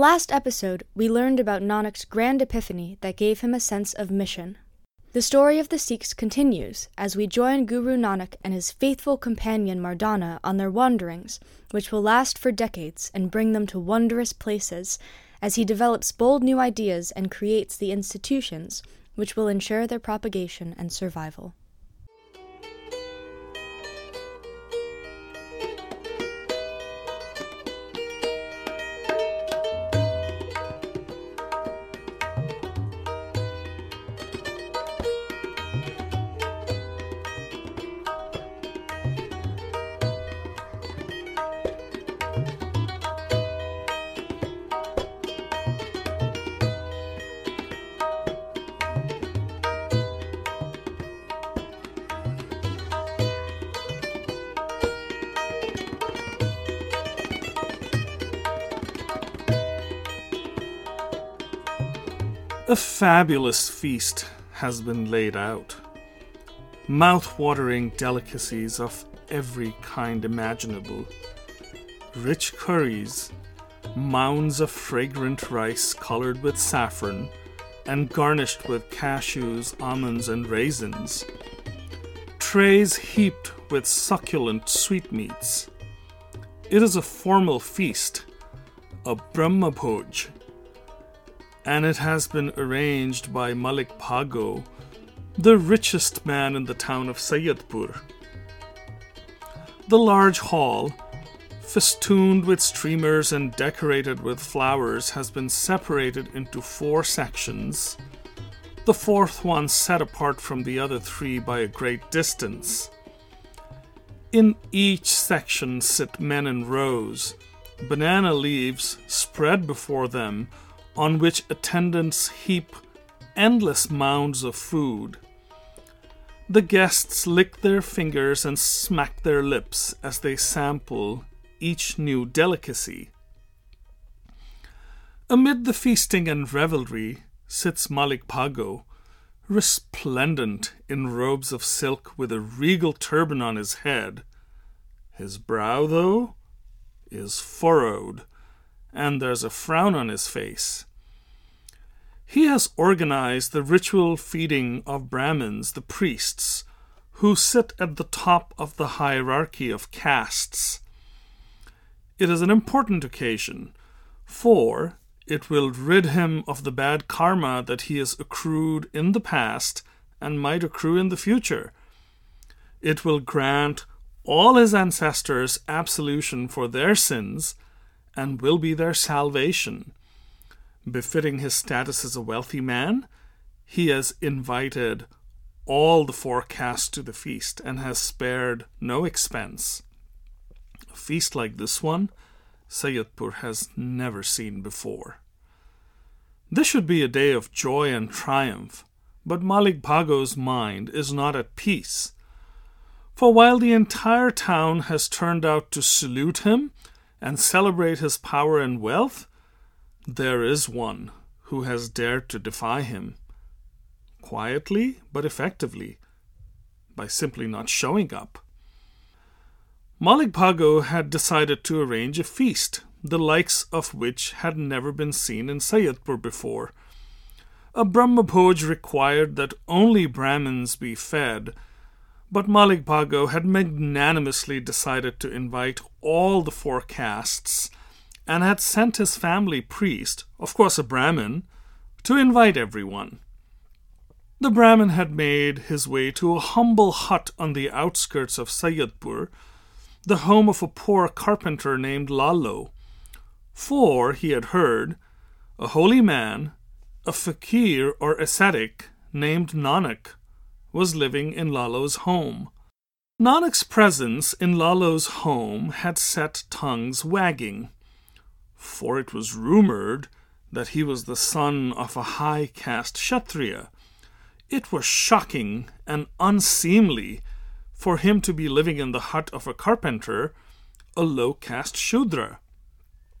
last episode, we learned about Nanak's grand epiphany that gave him a sense of mission. The story of the Sikhs continues as we join Guru Nanak and his faithful companion Mardana on their wanderings, which will last for decades and bring them to wondrous places as he develops bold new ideas and creates the institutions which will ensure their propagation and survival. A fabulous feast has been laid out. Mouth-watering delicacies of every kind imaginable. Rich curries, mounds of fragrant rice colored with saffron and garnished with cashews, almonds, and raisins. Trays heaped with succulent sweetmeats. It is a formal feast, a Brahmabhoj and it has been arranged by Malik Bhago, the richest man in the town of Sayyidpur. The large hall, festooned with streamers and decorated with flowers, has been separated into four sections, the fourth one set apart from the other three by a great distance. In each section sit men in rows, banana leaves spread before them on which attendants heap endless mounds of food. The guests lick their fingers and smack their lips as they sample each new delicacy. Amid the feasting and revelry sits Malik Bhago, resplendent in robes of silk with a regal turban on his head. His brow, though, is furrowed and there's a frown on his face. He has organized the ritual feeding of Brahmins, the priests, who sit at the top of the hierarchy of castes. It is an important occasion, for it will rid him of the bad karma that he has accrued in the past and might accrue in the future. It will grant all his ancestors absolution for their sins and will be their salvation. Befitting his status as a wealthy man, he has invited all the four castes to the feast and has spared no expense. A feast like this one, Sayyidpur has never seen before. This should be a day of joy and triumph, but Malik Bhago's mind is not at peace. For while the entire town has turned out to salute him and celebrate his power and wealth, there is one who has dared to defy him. Quietly, but effectively, by simply not showing up. Malik Bhago had decided to arrange a feast, the likes of which had never been seen in Sayyidpur before. A Brahmabhoj required that only Brahmins be fed but Malik Bhago had magnanimously decided to invite all the four castes and had sent his family priest, of course a Brahmin, to invite everyone. The Brahmin had made his way to a humble hut on the outskirts of Sayyidpur, the home of a poor carpenter named Lalo. For, he had heard, a holy man, a fakir or ascetic named Nanak, was living in Lalo's home. Nanak's presence in Lalo's home had set tongues wagging, for it was rumored that he was the son of a high caste Kshatriya. It was shocking and unseemly for him to be living in the hut of a carpenter, a low caste Shudra.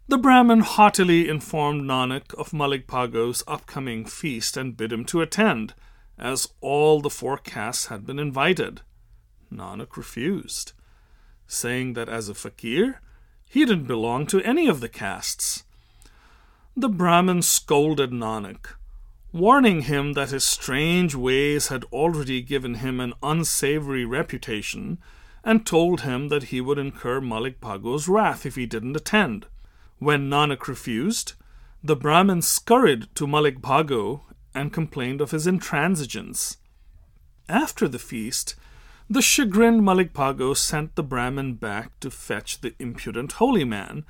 The Brahmin haughtily informed Nanak of Malik Bhago's upcoming feast and bid him to attend as all the four castes had been invited. Nanak refused, saying that as a fakir, he didn't belong to any of the castes. the Brahmin scolded Nanak, warning him that his strange ways had already given him an unsavory reputation, and told him that he would incur Malik Bhago's wrath if he didn't attend. When Nanak refused, the Brahmin scurried to Malik Bhago and complained of his intransigence. After the feast, the chagrined Malik Bhago sent the Brahmin back to fetch the impudent holy man,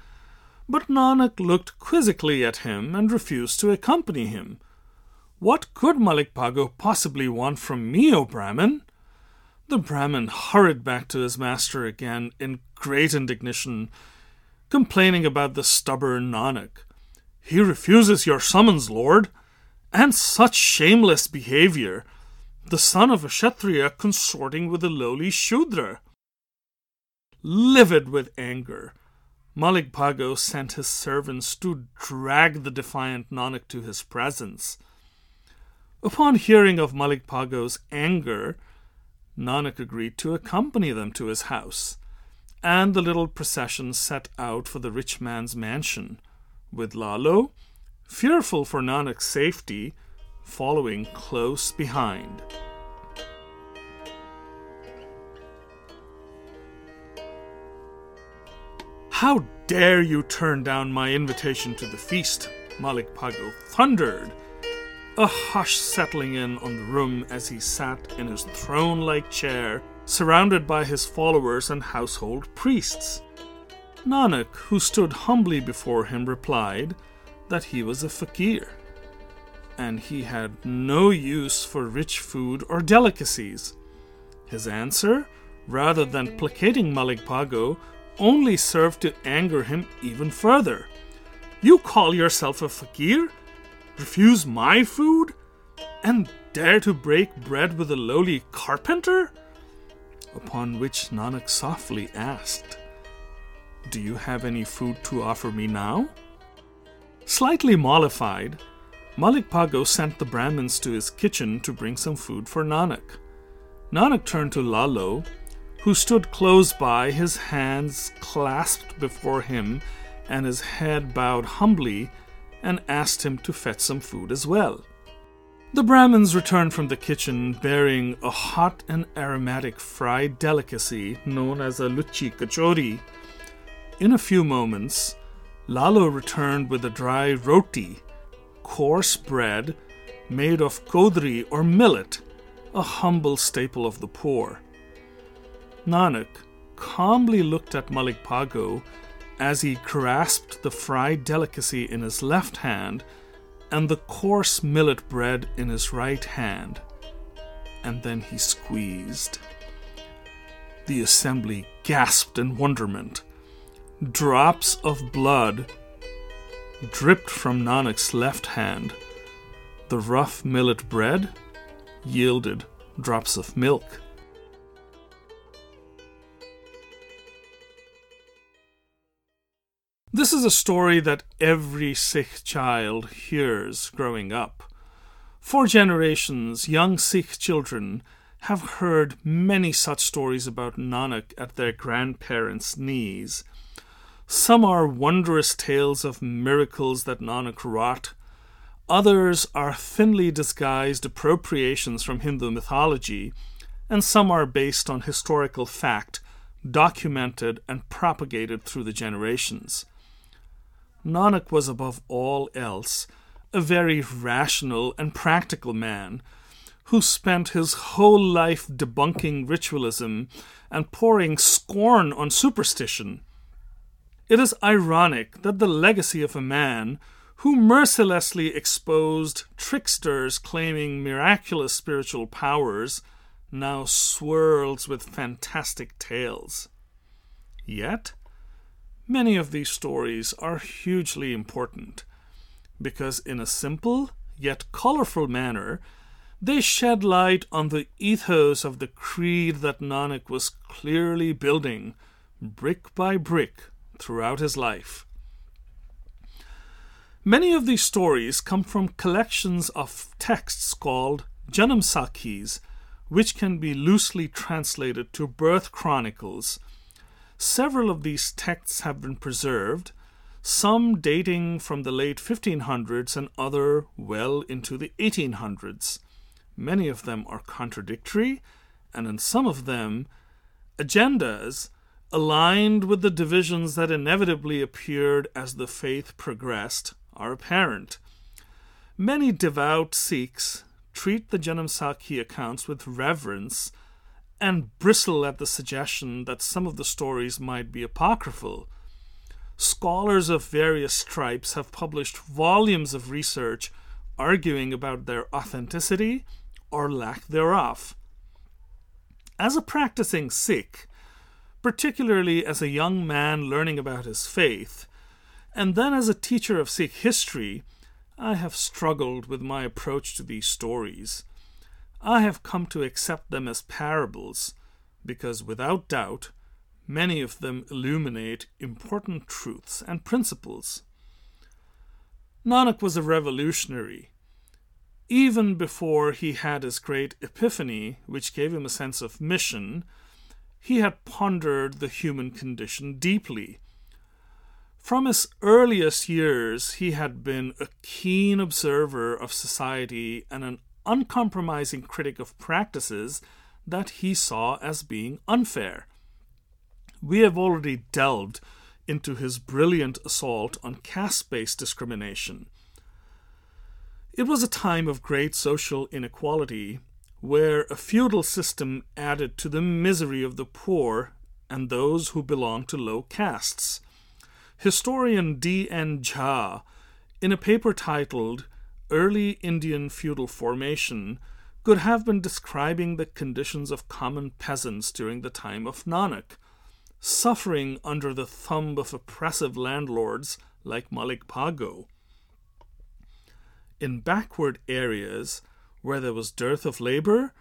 but Nanak looked quizzically at him and refused to accompany him. What could Malik Bhago possibly want from me, O Brahmin? The Brahmin hurried back to his master again in great indignation, complaining about the stubborn Nanak. He refuses your summons, Lord, and such shameless behavior the son of a Kshatriya consorting with a lowly Shudra. Livid with anger, Malik Bhago sent his servants to drag the defiant Nanak to his presence. Upon hearing of Malik Bhago's anger, Nanak agreed to accompany them to his house, and the little procession set out for the rich man's mansion, with Lalo, fearful for Nanak's safety, following close behind. How dare you turn down my invitation to the feast? Malik Bhago thundered, a hush settling in on the room as he sat in his throne like chair, surrounded by his followers and household priests. Nanak, who stood humbly before him, replied that he was a fakir and he had no use for rich food or delicacies. His answer, rather than placating Malik Bhago, only served to anger him even further. You call yourself a fakir? Refuse my food? And dare to break bread with a lowly carpenter? Upon which Nanak softly asked, Do you have any food to offer me now? Slightly mollified, Malik Bhago sent the Brahmins to his kitchen to bring some food for Nanak. Nanak turned to Lalo, who stood close by, his hands clasped before him and his head bowed humbly, and asked him to fetch some food as well. The Brahmins returned from the kitchen bearing a hot and aromatic fried delicacy known as a luchi kachori. In a few moments, Lalo returned with a dry roti coarse bread made of kodri or millet, a humble staple of the poor. Nanak calmly looked at Malik Bhago as he grasped the fried delicacy in his left hand and the coarse millet bread in his right hand, and then he squeezed. The assembly gasped in wonderment. Drops of blood dripped from Nanak's left hand. The rough millet bread yielded drops of milk. This is a story that every Sikh child hears growing up. For generations, young Sikh children have heard many such stories about Nanak at their grandparents' knees. Some are wondrous tales of miracles that Nanak wrought. Others are thinly disguised appropriations from Hindu mythology, and some are based on historical fact, documented and propagated through the generations. Nanak was above all else a very rational and practical man who spent his whole life debunking ritualism and pouring scorn on superstition. It is ironic that the legacy of a man who mercilessly exposed tricksters claiming miraculous spiritual powers now swirls with fantastic tales. Yet, many of these stories are hugely important because, in a simple yet colorful manner, they shed light on the ethos of the creed that Nanak was clearly building, brick by brick, throughout his life. Many of these stories come from collections of texts called Janam Sakhis, which can be loosely translated to birth chronicles. Several of these texts have been preserved, some dating from the late 1500s and other well into the 1800s. Many of them are contradictory, and in some of them, agendas aligned with the divisions that inevitably appeared as the faith progressed are apparent. Many devout Sikhs treat the Janam Sakhi accounts with reverence and bristle at the suggestion that some of the stories might be apocryphal. Scholars of various stripes have published volumes of research arguing about their authenticity or lack thereof. As a practicing Sikh, particularly as a young man learning about his faith, and then as a teacher of Sikh history, I have struggled with my approach to these stories. I have come to accept them as parables because, without doubt, many of them illuminate important truths and principles. Nanak was a revolutionary. Even before he had his great epiphany, which gave him a sense of mission, he had pondered the human condition deeply. From his earliest years, he had been a keen observer of society and an uncompromising critic of practices that he saw as being unfair. We have already delved into his brilliant assault on caste based discrimination. It was a time of great social inequality where a feudal system added to the misery of the poor and those who belonged to low castes. Historian D. N. Jha, in a paper titled Early Indian Feudal Formation, could have been describing the conditions of common peasants during the time of Nanak, suffering under the thumb of oppressive landlords like Malik Bhago. In backward areas, where there was dearth of labor,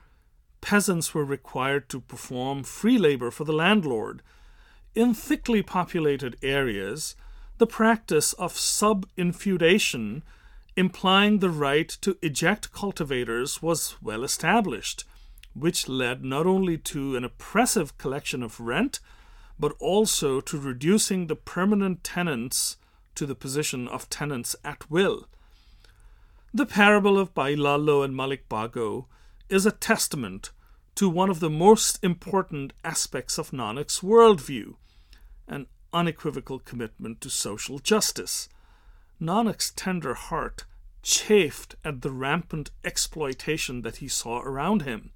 peasants were required to perform free labor for the landlord. In thickly populated areas, the practice of sub-infeudation, implying the right to eject cultivators, was well established, which led not only to an oppressive collection of rent, but also to reducing the permanent tenants to the position of tenants at will. The parable of Bhai Lalo and Malik Bhago is a testament to one of the most important aspects of Nanak's worldview an unequivocal commitment to social justice. Nanak's tender heart chafed at the rampant exploitation that he saw around him.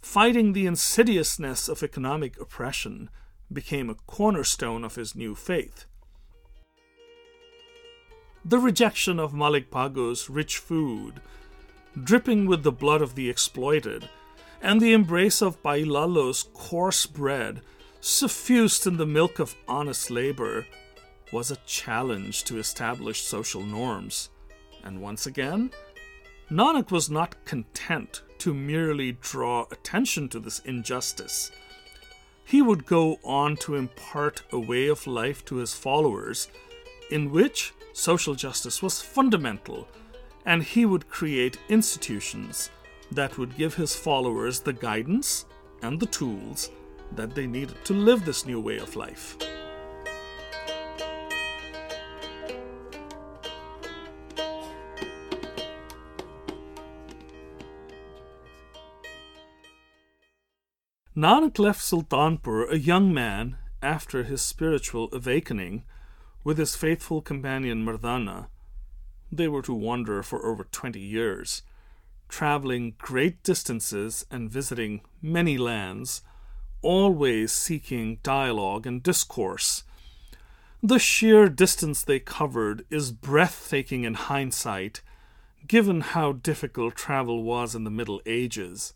Fighting the insidiousness of economic oppression became a cornerstone of his new faith. The rejection of Malik Bhago's rich food, dripping with the blood of the exploited, and the embrace of Bhai Lalo's coarse bread, suffused in the milk of honest labor, was a challenge to established social norms. And once again, Nanak was not content to merely draw attention to this injustice. He would go on to impart a way of life to his followers in which social justice was fundamental, and he would create institutions that would give his followers the guidance and the tools that they needed to live this new way of life. Nanak left Sultanpur a young man after his spiritual awakening with his faithful companion Mardana, they were to wander for over twenty years, traveling great distances and visiting many lands, always seeking dialogue and discourse. The sheer distance they covered is breathtaking in hindsight, given how difficult travel was in the Middle Ages.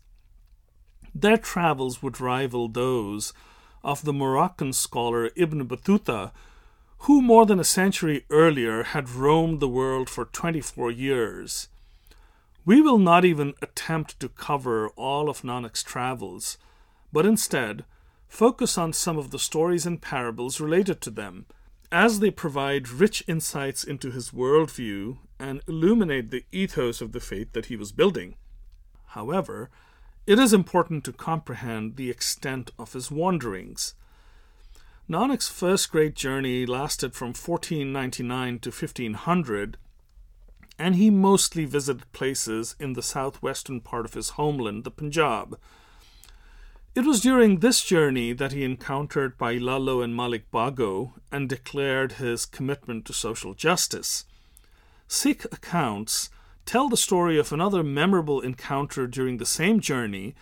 Their travels would rival those of the Moroccan scholar Ibn Battuta, who more than a century earlier had roamed the world for 24 years. We will not even attempt to cover all of Nanak's travels, but instead focus on some of the stories and parables related to them, as they provide rich insights into his worldview and illuminate the ethos of the faith that he was building. However, it is important to comprehend the extent of his wanderings. Nanak's first great journey lasted from 1499 to 1500, and he mostly visited places in the southwestern part of his homeland, the Punjab. It was during this journey that he encountered Bhai Lalo and Malik Bhago and declared his commitment to social justice. Sikh accounts tell the story of another memorable encounter during the same journey,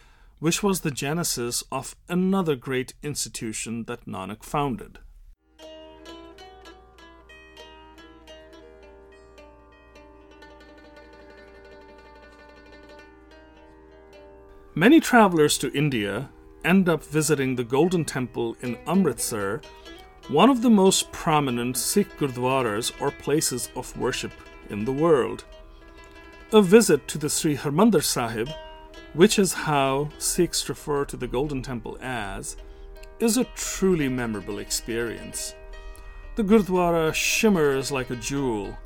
which was the genesis of another great institution that Nanak founded. Many travelers to India end up visiting the Golden Temple in Amritsar, one of the most prominent Sikh gurdwaras or places of worship in the world. A visit to the Sri Harmandir Sahib, which is how Sikhs refer to the Golden Temple as, is a truly memorable experience. The Gurdwara shimmers like a jewel,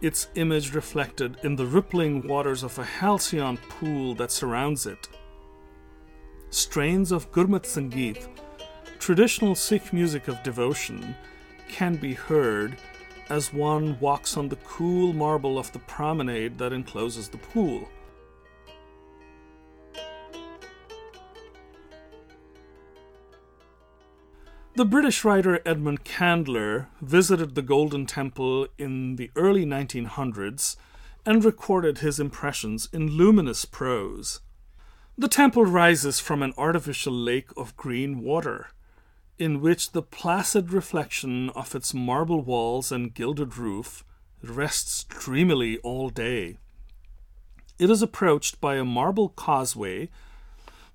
its image reflected in the rippling waters of a halcyon pool that surrounds it strains of Gurmat Sangeet, traditional Sikh music of devotion, can be heard as one walks on the cool marble of the promenade that encloses the pool. The British writer Edmund Candler visited the Golden Temple in the early 1900s and recorded his impressions in luminous prose. The temple rises from an artificial lake of green water, in which the placid reflection of its marble walls and gilded roof rests dreamily all day. It is approached by a marble causeway.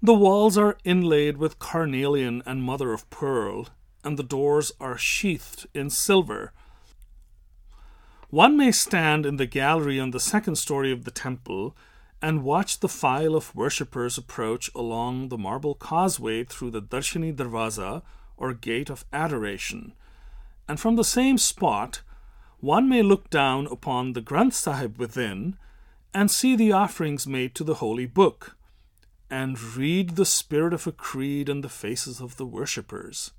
The walls are inlaid with carnelian and mother of pearl, and the doors are sheathed in silver. One may stand in the gallery on the second story of the temple and watch the file of worshippers approach along the marble causeway through the Darshani Darwaza, or Gate of Adoration. And from the same spot, one may look down upon the Granth Sahib within and see the offerings made to the holy book, and read the spirit of a creed in the faces of the worshippers.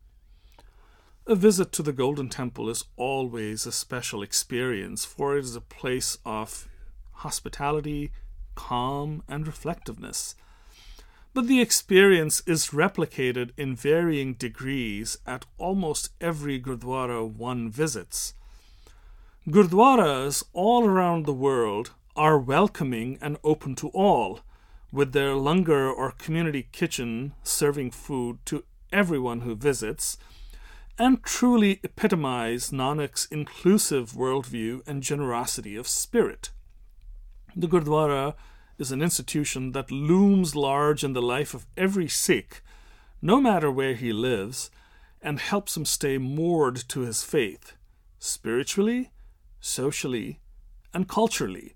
A visit to the Golden Temple is always a special experience, for it is a place of hospitality, calm, and reflectiveness. But the experience is replicated in varying degrees at almost every Gurdwara one visits. Gurdwaras all around the world are welcoming and open to all, with their langar or community kitchen serving food to everyone who visits, and truly epitomize Nanak's inclusive worldview and generosity of spirit. The Gurdwara is an institution that looms large in the life of every Sikh, no matter where he lives, and helps him stay moored to his faith, spiritually, socially, and culturally.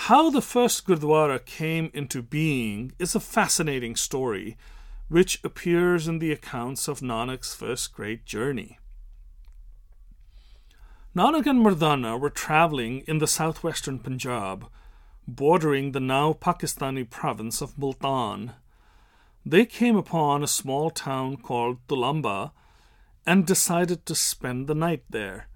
How the first Gurdwara came into being is a fascinating story, which appears in the accounts of Nanak's first great journey. Nanak and Mardana were traveling in the southwestern Punjab bordering the now Pakistani province of Multan. They came upon a small town called Tulamba and decided to spend the night there.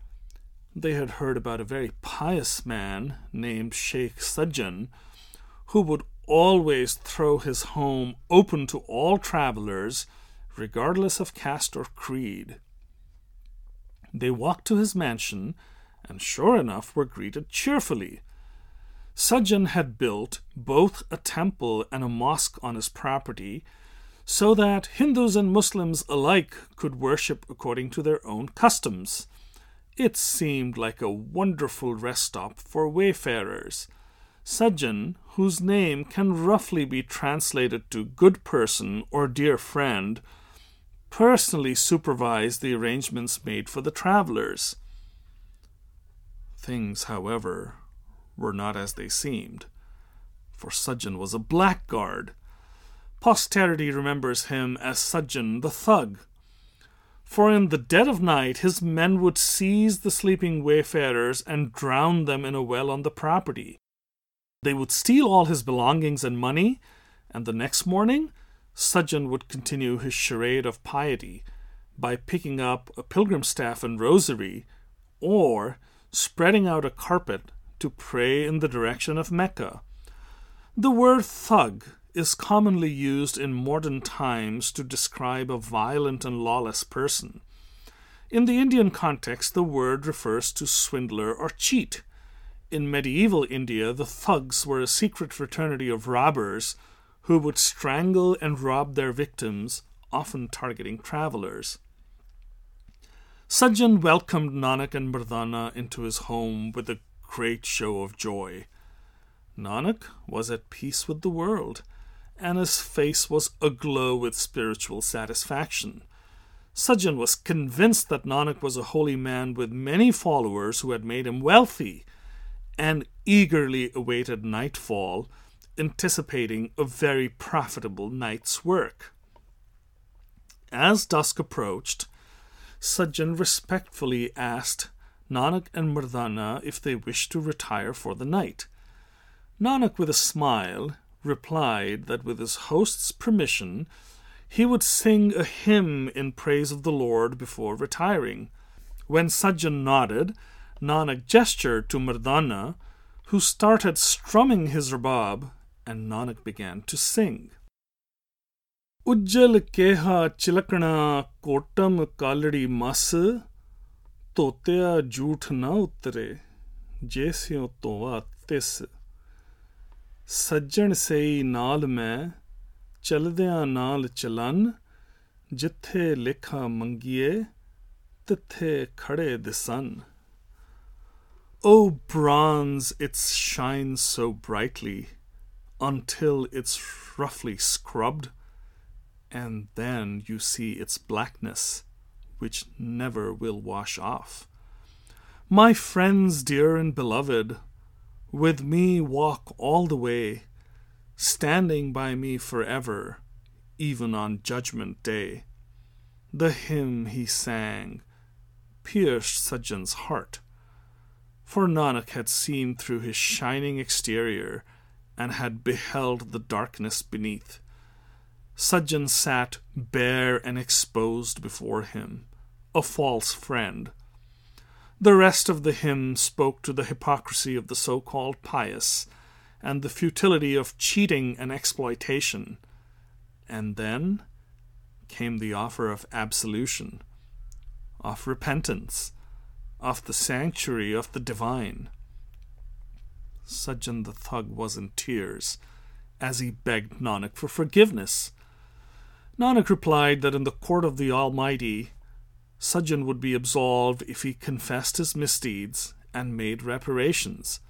They had heard about a very pious man named Sheikh Sajjan who would always throw his home open to all travelers, regardless of caste or creed. They walked to his mansion and sure enough were greeted cheerfully Sajjan had built both a temple and a mosque on his property so that Hindus and Muslims alike could worship according to their own customs. It seemed like a wonderful rest stop for wayfarers. Sajjan, whose name can roughly be translated to good person or dear friend, personally supervised the arrangements made for the travelers. Things, however, were not as they seemed, for Sajjan was a blackguard. Posterity remembers him as Sajjan the thug. For in the dead of night his men would seize the sleeping wayfarers and drown them in a well on the property. They would steal all his belongings and money, and the next morning Sajjan would continue his charade of piety, by picking up a pilgrim staff and rosary, or spreading out a carpet to pray in the direction of Mecca. The word thug is commonly used in modern times to describe a violent and lawless person. In the Indian context, the word refers to swindler or cheat. In medieval India, the thugs were a secret fraternity of robbers who would strangle and rob their victims, often targeting travelers. Sajjan welcomed Nanak and Mardana into his home with a great show of joy. Nanak was at peace with the world, and his face was aglow with spiritual satisfaction. Sajjan was convinced that Nanak was a holy man with many followers who had made him wealthy, and eagerly awaited nightfall, anticipating a very profitable night's work. As dusk approached, Sajjan respectfully asked Nanak and Mardana if they wished to retire for the night. Nanak, with a smile, replied that with his host's permission, he would sing a hymn in praise of the Lord before retiring. When Sajjan nodded, Nanak gestured to Mardana, who started strumming his rabab, and Nanak began to sing. ਉੱਜਲ ਕਿਹਾ ਚਿਲਕਣਾ ਕੋਟਮ ਕਾਲੜੀ ਮਸ ਤੋਤਿਆ ਝੂਠ ਨਾ ਉਤਰੇ ਜੇਸਿਓ ਤੋਵਾ ਤਿਸ ਸੱਜਣ ਸਈ ਨਾਲ ਮੈਂ ਚਲਦਿਆਂ ਨਾਲ ਚਲਨ ਜਿੱਥੇ ਲਿਖਾ ਮੰਗੀਏ ਤਿੱਥੇ ਖੜੇ ਦਿਸਨ O bronze, it shines so brightly until it's roughly scrubbed and then you see its blackness, which never will wash off. My friends dear and beloved, with me walk all the way, standing by me forever, even on Judgment Day. The hymn he sang pierced Sajjan's heart, for Nanak had seen through his shining exterior and had beheld the darkness beneath. Sajjan sat bare and exposed before him, a false friend. The rest of the hymn spoke to the hypocrisy of the so called pious and the futility of cheating and exploitation. And then came the offer of absolution, of repentance, of the sanctuary of the divine. Sajjan the thug was in tears as he begged Nanak for forgiveness Nanak replied that in the court of the Almighty, Sajjan would be absolved if he confessed his misdeeds and made reparations.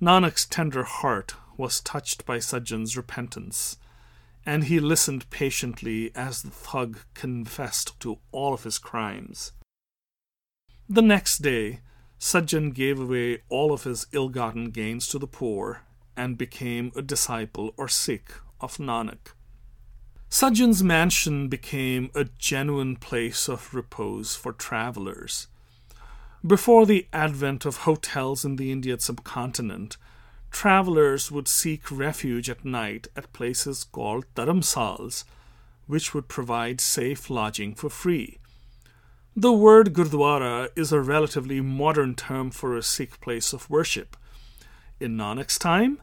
Nanak's tender heart was touched by Sajjan's repentance, and he listened patiently as the thug confessed to all of his crimes. The next day, Sajjan gave away all of his ill gotten gains to the poor and became a disciple or Sikh of Nanak. Sajjan's mansion became a genuine place of repose for travelers. Before the advent of hotels in the Indian subcontinent, travelers would seek refuge at night at places called dharamsals, which would provide safe lodging for free. The word Gurdwara is a relatively modern term for a Sikh place of worship. In Nanak's time,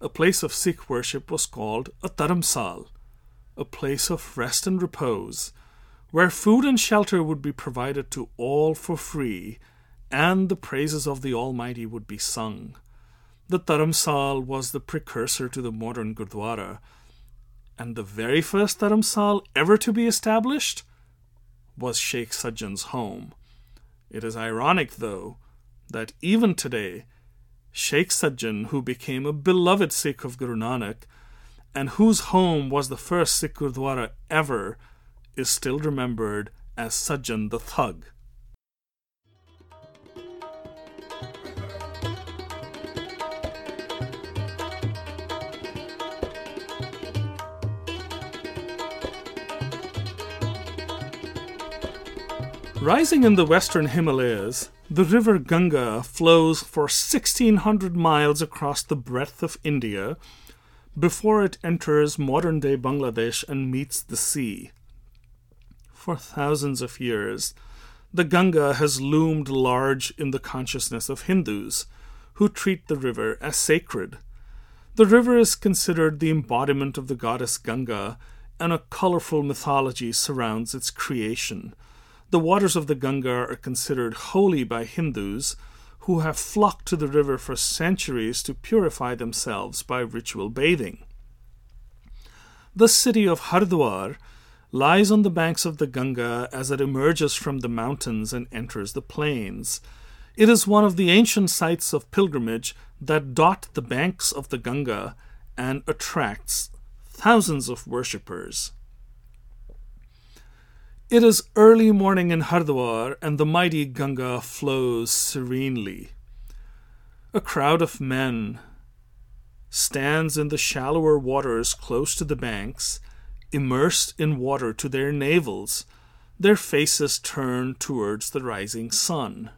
a place of Sikh worship was called a dharamsal a place of rest and repose, where food and shelter would be provided to all for free, and the praises of the Almighty would be sung. The Dharamsal was the precursor to the modern Gurdwara, and the very first Dharamsal ever to be established was Sheikh Sajjan's home. It is ironic, though, that even today, Sheikh Sajjan, who became a beloved Sikh of Guru Nanak, and whose home was the first Sikh Gurdwara ever, is still remembered as Sajjan the Thug. Rising in the western Himalayas, the river Ganga flows for 1600 miles across the breadth of India before it enters modern day Bangladesh and meets the sea. For thousands of years, the Ganga has loomed large in the consciousness of Hindus, who treat the river as sacred. The river is considered the embodiment of the goddess Ganga, and a colorful mythology surrounds its creation. The waters of the Ganga are considered holy by Hindus, who have flocked to the river for centuries to purify themselves by ritual bathing. The city of Hardwar lies on the banks of the Ganga as it emerges from the mountains and enters the plains. It is one of the ancient sites of pilgrimage that dot the banks of the Ganga and attracts thousands of worshippers. It is early morning in Hardwar, and the mighty Ganga flows serenely. A crowd of men stands in the shallower waters close to the banks, immersed in water to their navels, their faces turned towards the rising sun.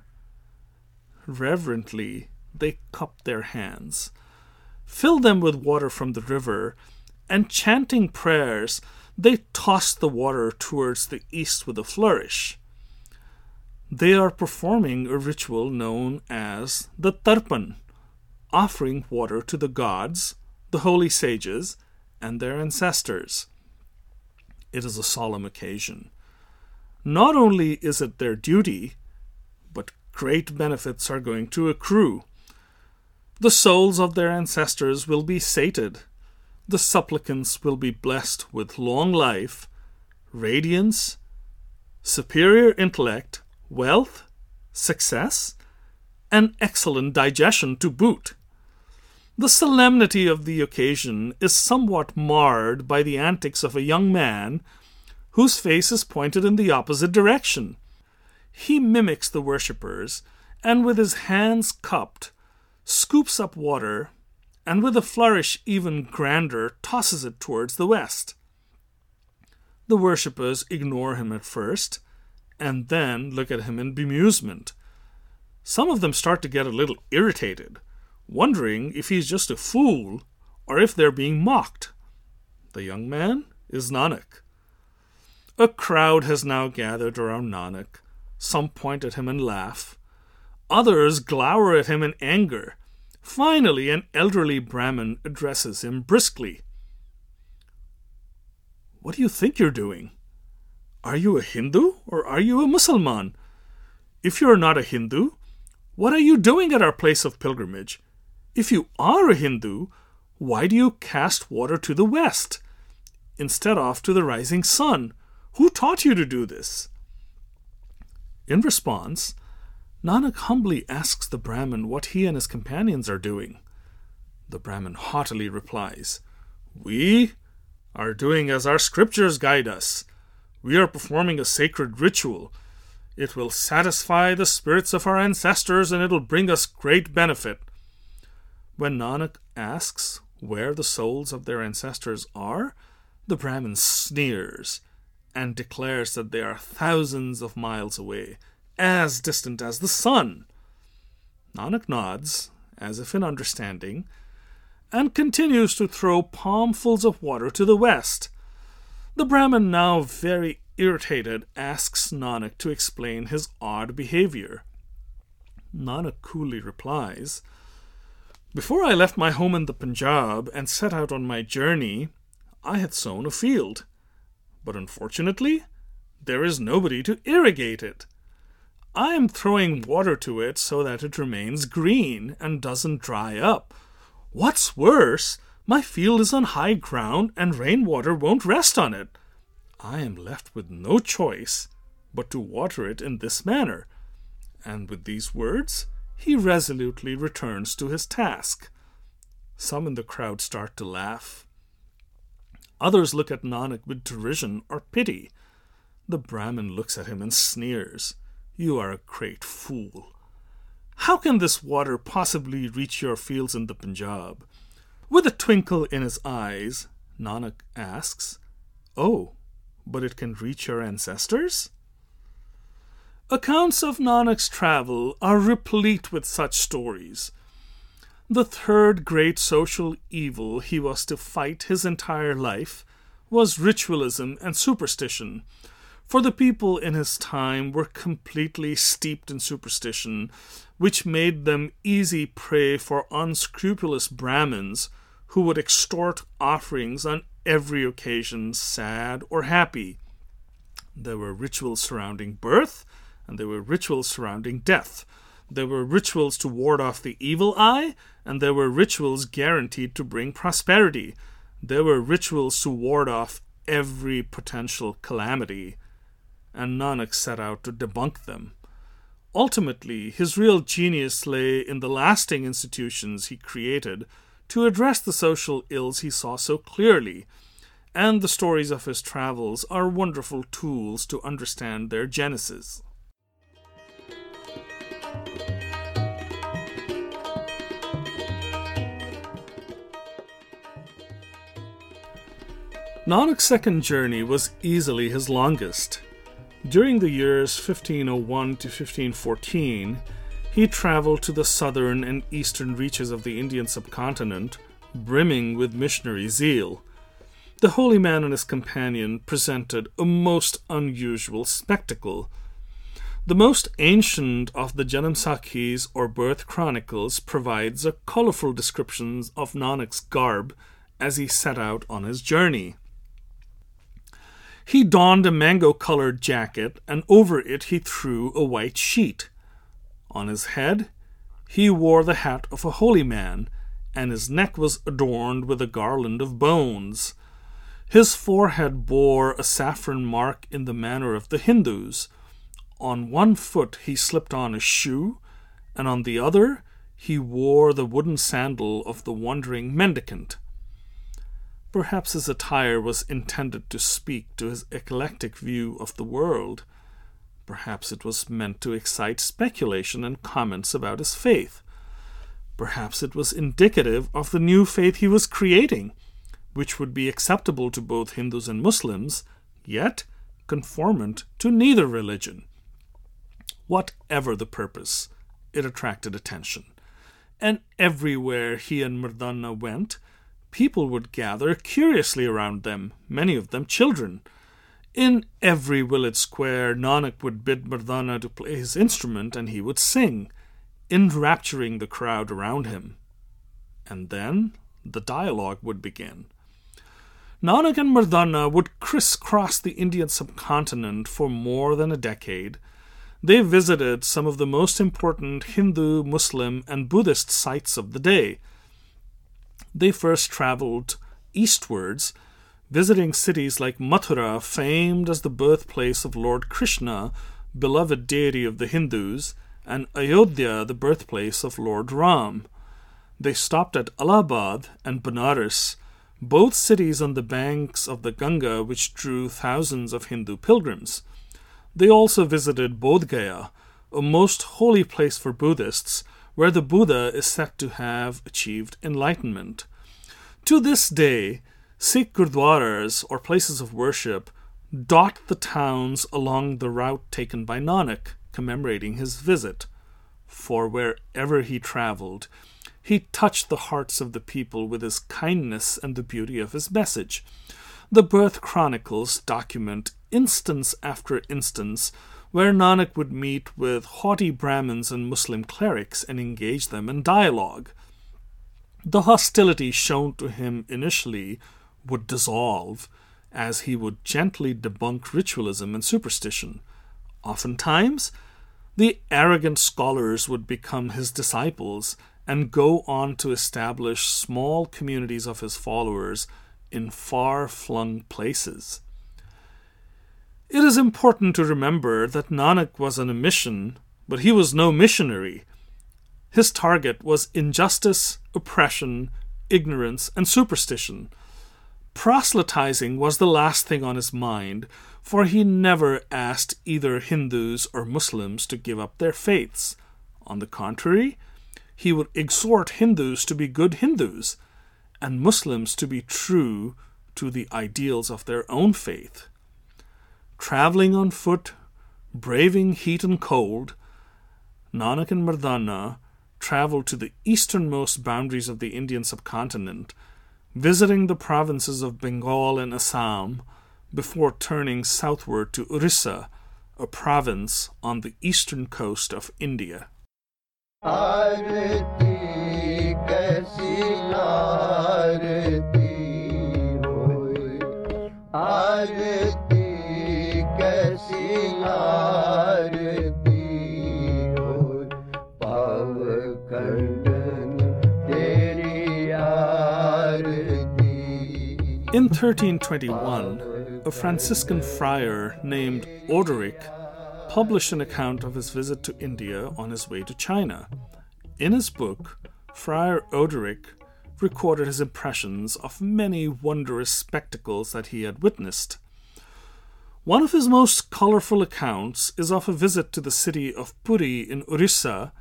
Reverently, they cup their hands, fill them with water from the river, and chanting prayers, they toss the water towards the east with a flourish. They are performing a ritual known as the Tarpan, offering water to the gods, the holy sages, and their ancestors. It is a solemn occasion. Not only is it their duty, but great benefits are going to accrue. The souls of their ancestors will be sated the supplicants will be blessed with long life, radiance, superior intellect, wealth, success, and excellent digestion to boot. The solemnity of the occasion is somewhat marred by the antics of a young man whose face is pointed in the opposite direction. He mimics the worshippers, and with his hands cupped, scoops up water and with a flourish even grander tosses it towards the west. The worshippers ignore him at first, and then look at him in bemusement. Some of them start to get a little irritated, wondering if he's just a fool or if they're being mocked. The young man is Nanak. A crowd has now gathered around Nanak. Some point at him and laugh. Others glower at him in anger Finally, an elderly Brahmin addresses him briskly. What do you think you're doing? Are you a Hindu or are you a Mussulman? If you are not a Hindu, what are you doing at our place of pilgrimage? If you are a Hindu, why do you cast water to the west instead of to the rising sun? Who taught you to do this? In response, Nanak humbly asks the Brahmin what he and his companions are doing. The Brahmin haughtily replies, We are doing as our scriptures guide us. We are performing a sacred ritual. It will satisfy the spirits of our ancestors and it'll bring us great benefit. When Nanak asks where the souls of their ancestors are, the Brahmin sneers and declares that they are thousands of miles away as distant as the sun. Nanak nods, as if in understanding, and continues to throw palmfuls of water to the west. The Brahmin, now very irritated, asks Nanak to explain his odd behavior. Nanak coolly replies, Before I left my home in the Punjab and set out on my journey, I had sown a field. But unfortunately, there is nobody to irrigate it. I am throwing water to it so that it remains green and doesn't dry up. What's worse, my field is on high ground and rainwater won't rest on it. I am left with no choice but to water it in this manner. And with these words, he resolutely returns to his task. Some in the crowd start to laugh. Others look at Nanak with derision or pity. The Brahmin looks at him and sneers. You are a great fool. How can this water possibly reach your fields in the Punjab? With a twinkle in his eyes, Nanak asks, Oh, but it can reach your ancestors? Accounts of Nanak's travel are replete with such stories. The third great social evil he was to fight his entire life was ritualism and superstition, for the people in his time were completely steeped in superstition, which made them easy prey for unscrupulous Brahmins who would extort offerings on every occasion, sad or happy. There were rituals surrounding birth, and there were rituals surrounding death. There were rituals to ward off the evil eye, and there were rituals guaranteed to bring prosperity. There were rituals to ward off every potential calamity and Nanak set out to debunk them. Ultimately, his real genius lay in the lasting institutions he created to address the social ills he saw so clearly, and the stories of his travels are wonderful tools to understand their genesis. Nanak's second journey was easily his longest. During the years 1501 to 1514, he traveled to the southern and eastern reaches of the Indian subcontinent, brimming with missionary zeal. The holy man and his companion presented a most unusual spectacle. The most ancient of the Janam Sakhis or birth chronicles provides a colorful description of Nanak's garb as he set out on his journey. He donned a mango colored jacket, and over it he threw a white sheet. On his head, he wore the hat of a holy man, and his neck was adorned with a garland of bones. His forehead bore a saffron mark in the manner of the Hindus. On one foot he slipped on a shoe, and on the other he wore the wooden sandal of the wandering mendicant. Perhaps his attire was intended to speak to his eclectic view of the world. Perhaps it was meant to excite speculation and comments about his faith. Perhaps it was indicative of the new faith he was creating, which would be acceptable to both Hindus and Muslims, yet conformant to neither religion. Whatever the purpose, it attracted attention. And everywhere he and Mardana went, people would gather curiously around them, many of them children. In every village square, Nanak would bid Mardana to play his instrument and he would sing, enrapturing the crowd around him. And then the dialogue would begin. Nanak and Mardana would crisscross the Indian subcontinent for more than a decade. They visited some of the most important Hindu, Muslim, and Buddhist sites of the day they first traveled eastwards, visiting cities like Mathura, famed as the birthplace of Lord Krishna, beloved deity of the Hindus, and Ayodhya, the birthplace of Lord Ram. They stopped at Allahabad and Benares, both cities on the banks of the Ganga which drew thousands of Hindu pilgrims. They also visited Bodh Gaya, a most holy place for Buddhists, where the Buddha is said to have achieved enlightenment. To this day, Sikh gurdwaras, or places of worship, dot the towns along the route taken by Nanak, commemorating his visit. For wherever he traveled, he touched the hearts of the people with his kindness and the beauty of his message. The birth chronicles document instance after instance where Nanak would meet with haughty Brahmins and Muslim clerics and engage them in dialogue. The hostility shown to him initially would dissolve as he would gently debunk ritualism and superstition. Oftentimes, the arrogant scholars would become his disciples and go on to establish small communities of his followers in far flung places. It is important to remember that Nanak was on a mission, but he was no missionary. His target was injustice, oppression, ignorance, and superstition. Proselytizing was the last thing on his mind, for he never asked either Hindus or Muslims to give up their faiths. On the contrary, he would exhort Hindus to be good Hindus and Muslims to be true to the ideals of their own faith traveling on foot, braving heat and cold, Nanak and Mardana traveled to the easternmost boundaries of the Indian subcontinent, visiting the provinces of Bengal and Assam, before turning southward to Orissa, a province on the eastern coast of India. In 1321, a Franciscan friar named Odoric published an account of his visit to India on his way to China. In his book, Friar Odoric recorded his impressions of many wondrous spectacles that he had witnessed. One of his most colorful accounts is of a visit to the city of Puri in Orissa,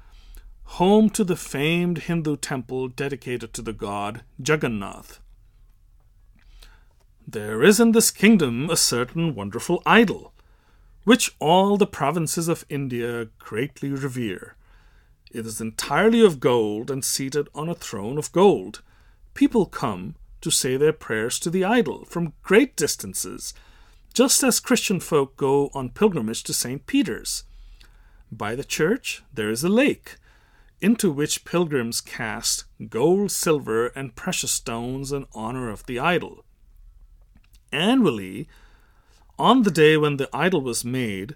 home to the famed Hindu temple dedicated to the god Jagannath. There is in this kingdom a certain wonderful idol, which all the provinces of India greatly revere. It is entirely of gold and seated on a throne of gold. People come to say their prayers to the idol from great distances, just as Christian folk go on pilgrimage to St. Peter's. By the church there is a lake, into which pilgrims cast gold, silver, and precious stones in honor of the idol annually, on the day when the idol was made,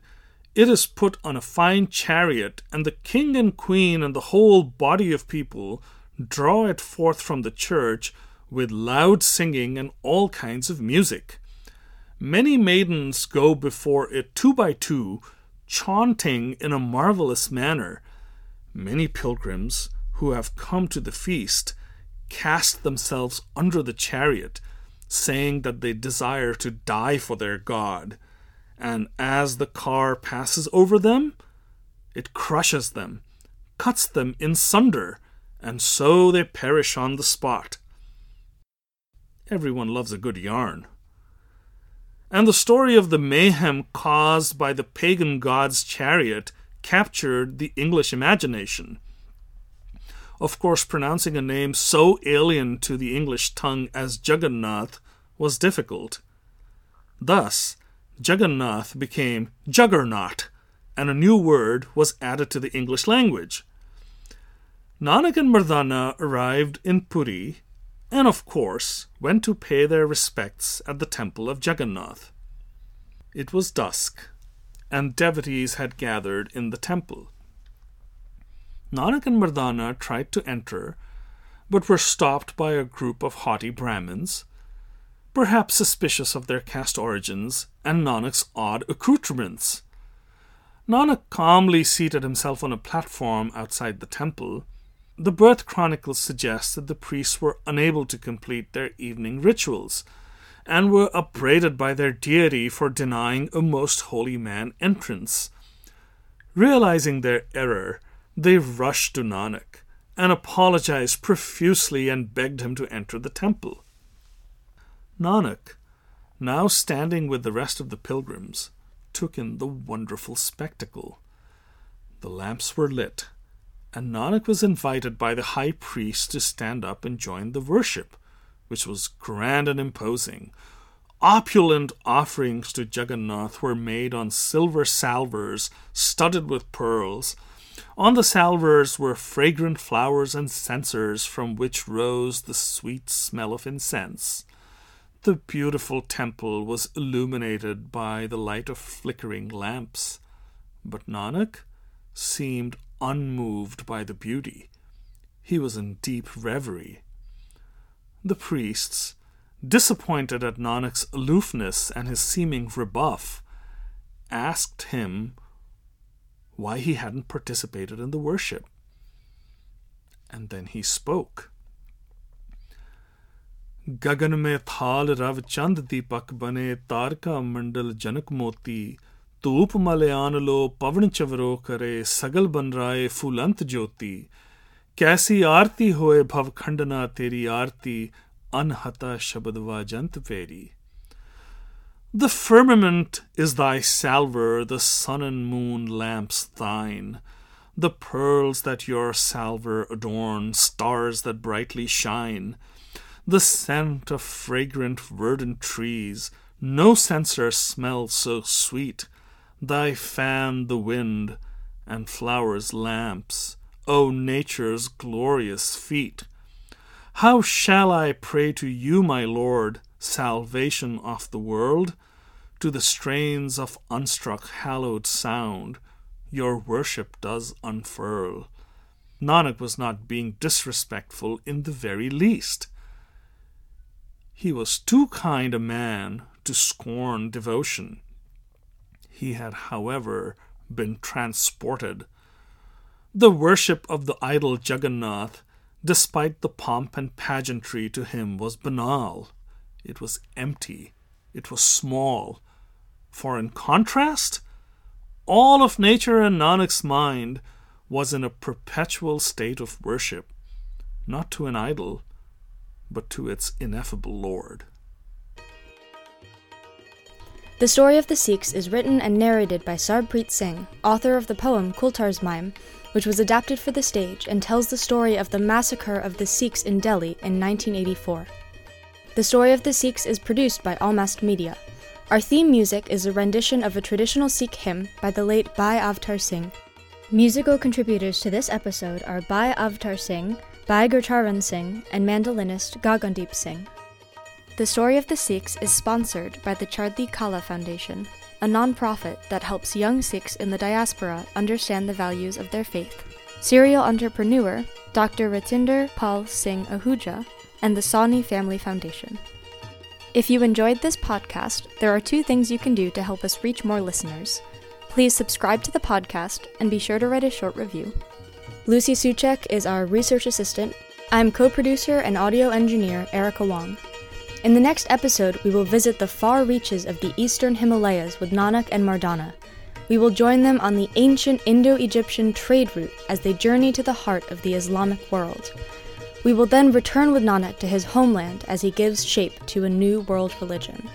it is put on a fine chariot, and the king and queen and the whole body of people draw it forth from the church with loud singing and all kinds of music. Many maidens go before it two by two, chaunting in a marvelous manner. Many pilgrims who have come to the feast cast themselves under the chariot saying that they desire to die for their God. And as the car passes over them, it crushes them, cuts them in sunder, and so they perish on the spot. Everyone loves a good yarn. And the story of the mayhem caused by the pagan god's chariot captured the English imagination. Of course, pronouncing a name so alien to the English tongue as Jagannath was difficult. Thus, Jagannath became Juggernaut, and a new word was added to the English language. Nanak and Mardana arrived in Puri and, of course, went to pay their respects at the temple of Jagannath. It was dusk, and devotees had gathered in the temple. Nanak and Mardana tried to enter, but were stopped by a group of haughty Brahmins, perhaps suspicious of their caste origins and Nanak's odd accoutrements. Nanak calmly seated himself on a platform outside the temple. The birth chronicles suggest that the priests were unable to complete their evening rituals and were upbraided by their deity for denying a most holy man entrance. Realizing their error, they rushed to Nanak and apologized profusely and begged him to enter the temple. Nanak, now standing with the rest of the pilgrims, took in the wonderful spectacle. The lamps were lit, Nanak was invited by the high priest to stand up and join the worship, which was grand and imposing. Opulent offerings to Jagannath were made on silver salvers studded with pearls. On the salvers were fragrant flowers and censers from which rose the sweet smell of incense. The beautiful temple was illuminated by the light of flickering lamps, but Nanak seemed unmoved by the beauty. He was in deep reverie. The priests, disappointed at Nanak's aloofness and his seeming rebuff, asked him why he hadn't participated in the worship. And then he spoke. गगन में थाल रव चंद दीपक बने तारका मंडल जनक मोती धूप मलयान लो पवन चवरो करे सगल बन राय फूलंत ज्योति कैसी आरती होए भव खंडना तेरी आरती अनहता शब्द वाजंत फेरी The firmament is thy salver, the sun and moon lamps thine. The pearls that your salver adorn, stars that brightly shine. the scent of fragrant verdant trees, no censer smells so sweet. Thy fan the wind, and flowers lamps, O nature's glorious feet. How shall I pray to you, my Lord, salvation of the world? To the strains of unstruck hallowed sound, your worship does unfurl. Nanak was not being disrespectful in the very least. He was too kind a man to scorn devotion. He had, however, been transported. The worship of the idol Jagannath, despite the pomp and pageantry to him, was banal. It was empty. It was small. For in contrast, all of nature and Nanak's mind was in a perpetual state of worship, not to an idol, but to its ineffable Lord. The story of the Sikhs is written and narrated by Sarbpreet Singh, author of the poem Kultar's Mime, which was adapted for the stage and tells the story of the massacre of the Sikhs in Delhi in 1984. The story of the Sikhs is produced by Almast Media. Our theme music is a rendition of a traditional Sikh hymn by the late Bhai Avtar Singh. Musical contributors to this episode are Bhai Avtar Singh, Bhai Gurcharan Singh, and mandolinist Gagandeep Singh. The Story of the Sikhs is sponsored by the Chardhi Kala Foundation, a non-profit that helps young Sikhs in the diaspora understand the values of their faith. Serial entrepreneur Dr. Ratinder Pal Singh Ahuja and the Sawhney Family Foundation. If you enjoyed this podcast, there are two things you can do to help us reach more listeners. Please subscribe to the podcast and be sure to write a short review. Lucy Suchek is our research assistant. I'm co producer and audio engineer Erica Wong. In the next episode, we will visit the far reaches of the eastern Himalayas with Nanak and Mardana. We will join them on the ancient Indo Egyptian trade route as they journey to the heart of the Islamic world. We will then return with Nanak to his homeland as he gives shape to a new world religion.